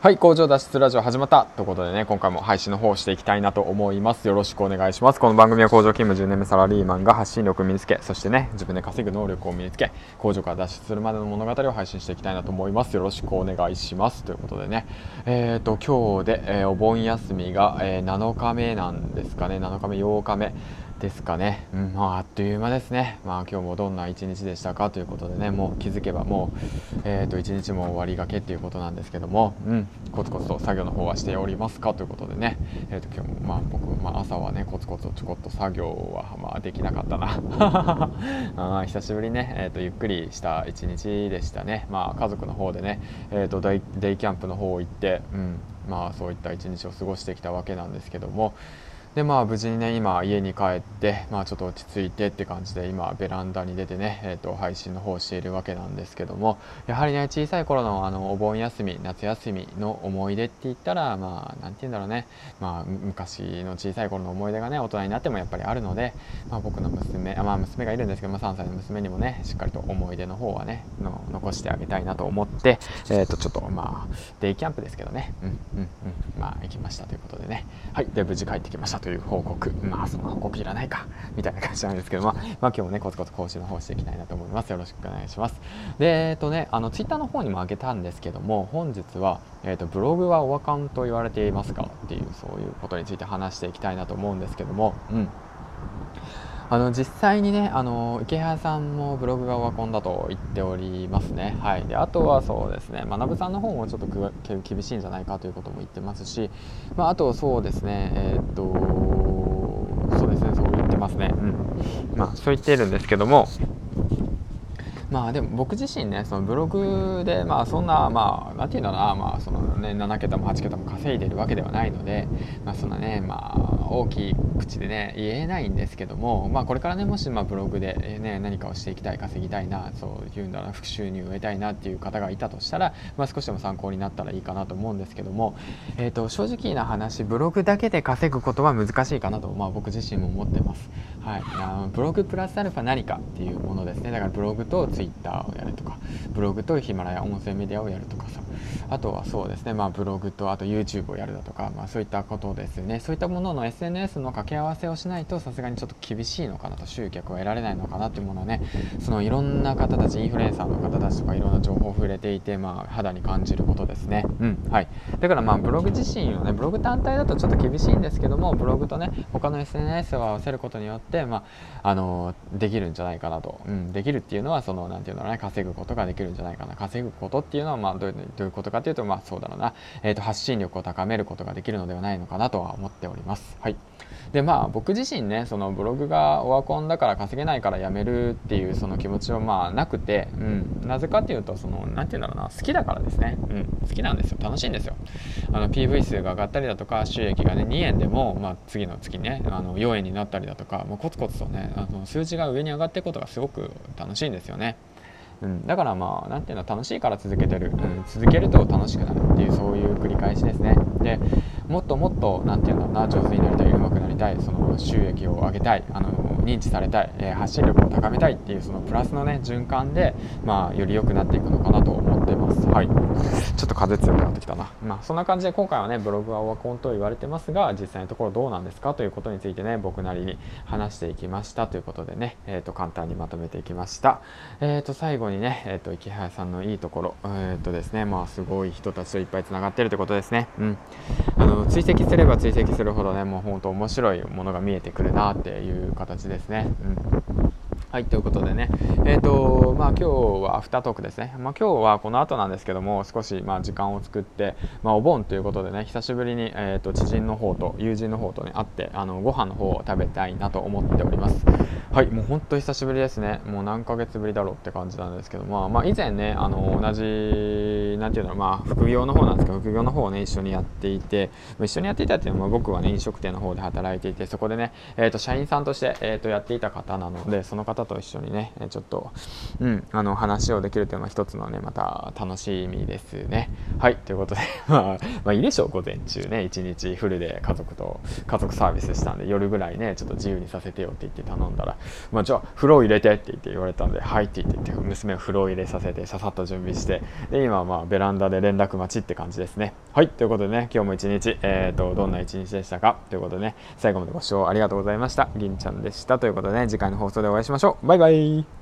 はい工場脱出ラジオ始まったということでね今回も配信の方をしていきたいなと思います。よろしくお願いします。この番組は工場勤務10年目サラリーマンが発信力を身につけそしてね自分で稼ぐ能力を身につけ工場から脱出するまでの物語を配信していきたいなと思います。よろしくお願いします。ということでね。えーと今日で、えーお盆休みが、えー7日目なんですかね。7日目8日目。ですかね、うんまあ、あっという間ですね、まあ、今日もどんな一日でしたか？ということでねもう気づけばもう、えー、と一日も終わりがけっていうことなんですけども、うん、コツコツと作業の方はしておりますか？ということでね、えー、と今日もまあ僕、まあ、朝はねコツコツちょこっと作業はまあできなかったな。あ久しぶりね、えー、とゆっくりした一日でしたね、まあ、家族の方でね、えー、とデイデイキャンプの方行って、うんまあ、そういった一日を過ごしてきたわけなんですけどもでまあ無事にね今家に帰ってまあちょっと落ち着いてって感じで今ベランダに出てね、えー、と配信の方をしているわけなんですけどもやはりね小さい頃のあのお盆休み夏休みの思い出って言ったらまあなんて言うんだろうね。まあ昔の小さい頃の思い出がね大人になってもやっぱりあるので、まあ、僕の娘まあ娘がいるんですけど、まあ、3歳の娘にもねしっかりと思い出の方はねの残してあげたいなと思ってえっ、とちょっとまあデイキャンプですけどね。うんうんうん。まあ行きましたということでね。はい。で無事帰ってきましたとという報告。まあその報告いらないか。みたいな感じなんですけど。まあ、まあ、今日もねコツコツ更新の方していきたいなと思います。よろしくお願いします。でえっ、とねあのツイッターの方にもあげたんですけども本日は、えー、とブログはおわかんと言われていますかっていうそういうことについて話していきたいなと思うんですけども。うん。あの実際にねあの池原さんもブログがオワコンだと言っておりますね、はい、であとはそうですね学さんの方もちょっと厳しいんじゃないかということも言ってますし、まあ、あとそうですねえーっとそうですねそう言ってますね、うん。まあ、そう言っているんですけども。まあでも僕自身ねそのブログでまあそんなまあなんていうんだろうなまあそのね7桁も8桁も稼いでるわけではないのでまあそんなねまあ大きい口でね言えないんですけどもまあこれからねもしまブログでね何かをしていきたい稼ぎたいなそういうんだろうな副収入を得たいなっていう方がいたとしたらまあ少しでも参考になったらいいかなと思うんですけどもえっと正直な話ブログだけで稼ぐことは難しいかなとまあ僕自身も思ってます。はい。あのブログプラスアルファ何かっていうものですね。だからブログとツイッターをやるとかブログとヒマラヤ音声メディアをやるとかさ。あとはそうですね、まあ、ブログとあと YouTube をやるだとか、まあ、そういったことですね。そういったものの SNS の掛け合わせをしないとさすがにちょっと厳しいのかなと集客を得られないのかなっていうものはね。そのいろんな方たちインフルエンサーの方たちとかいろんな情報を触れていて、まあ、肌に感じることですね、うん。はい、だからまあブログ自身をねブログ単体だとちょっと厳しいんですけどもブログとね他の SNS を合わせることによって、まあ、あのできるんじゃないかなと、うん、できるっていうのはそのなんていうのかな稼ぐことができるんじゃないかな。稼ぐことっていうのはまあどういうどういうことかというとまあそうだろうな、えー、と発信力を高めることができるのではないのかなとは思っております。はい。でまあ僕自身ねそのブログがオワコンだから稼げないからやめるっていうその気持ちはまあなくて、うん、なぜかっていうとその何て言うんだろうな。好きだからですね、うん、好きなんですよ。楽しいんですよ。あの PV 数が上がったりだとか収益がね2円でも、まあ、次の月ねあの4円になったりだとかもうコツコツとねあの数字が上に上がっていくことがすごく楽しいんですよね。うん、だからまあ何ていうの楽しいから続けてる、うん、続けると楽しくなるっていうそういう繰り返しですね。でもっともっと何ていうんだろうな上手になりたい上手くなりたいその収益を上げたいあの認知されたい、えー発信力を高めたいっていうそのプラスのね循環でまあより良くなっていくのかなと思ってます。はい。風強くなってきたな。まあそんな感じで今回はねブログはオワコンと言われてますが実際のところどうなんですかということについてね僕なりに話していきましたということでねえっ、と簡単にまとめていきました。えっ、と最後にねえっ、と池原さんのいいところ。えっ、とですねまあすごい人たちといっぱいつながってるということですね。うん。あの追跡すれば追跡するほどねもう本当面白いものが見えてくるなっていう形ですね。うん。はい、ということでね、えーとまあ、今日はアフタートークですね、まあ、今日はこの後なんですけども、少しまあ時間を作って、まあ、お盆ということでね、久しぶりに、えー、と知人の方と友人の方とね、会って、あのご飯の方を食べたいなと思っております。はい、もう本当久しぶりですね、もう何ヶ月ぶりだろうって感じなんですけど、まあ、まあ、以前ね、あの同じ、なんていうの、まあ、副業の方なんですけど、副業の方をね、一緒にやっていて、まあ一緒にやっていたっていうのは、僕はね、飲食店の方で働いていて、そこでね、えー、と社員さんとして、えー、とやっていた方なので、その方と一緒にね、ちょっと、うん、あの話をできるというのは一つのね、また楽しみですね。はい、ということで、まあ、いいでしょう、午前中ね、一日フルで家族と、家族サービスしたんで、夜ぐらいね、ちょっと自由にさせてよって言って頼んだら、まあ、じゃあ風呂入れてって言って言われたんではいって言って娘を風呂入れさせてささっと準備してで今はまあベランダで連絡待ちって感じですね。はいということでね今日も一日、えーと、どんな一日でしたか？ということでね最後までご視聴ありがとうございました。銀ちゃんでした。ということでね次回の放送でお会いしましょう。ょ。うバイバイ。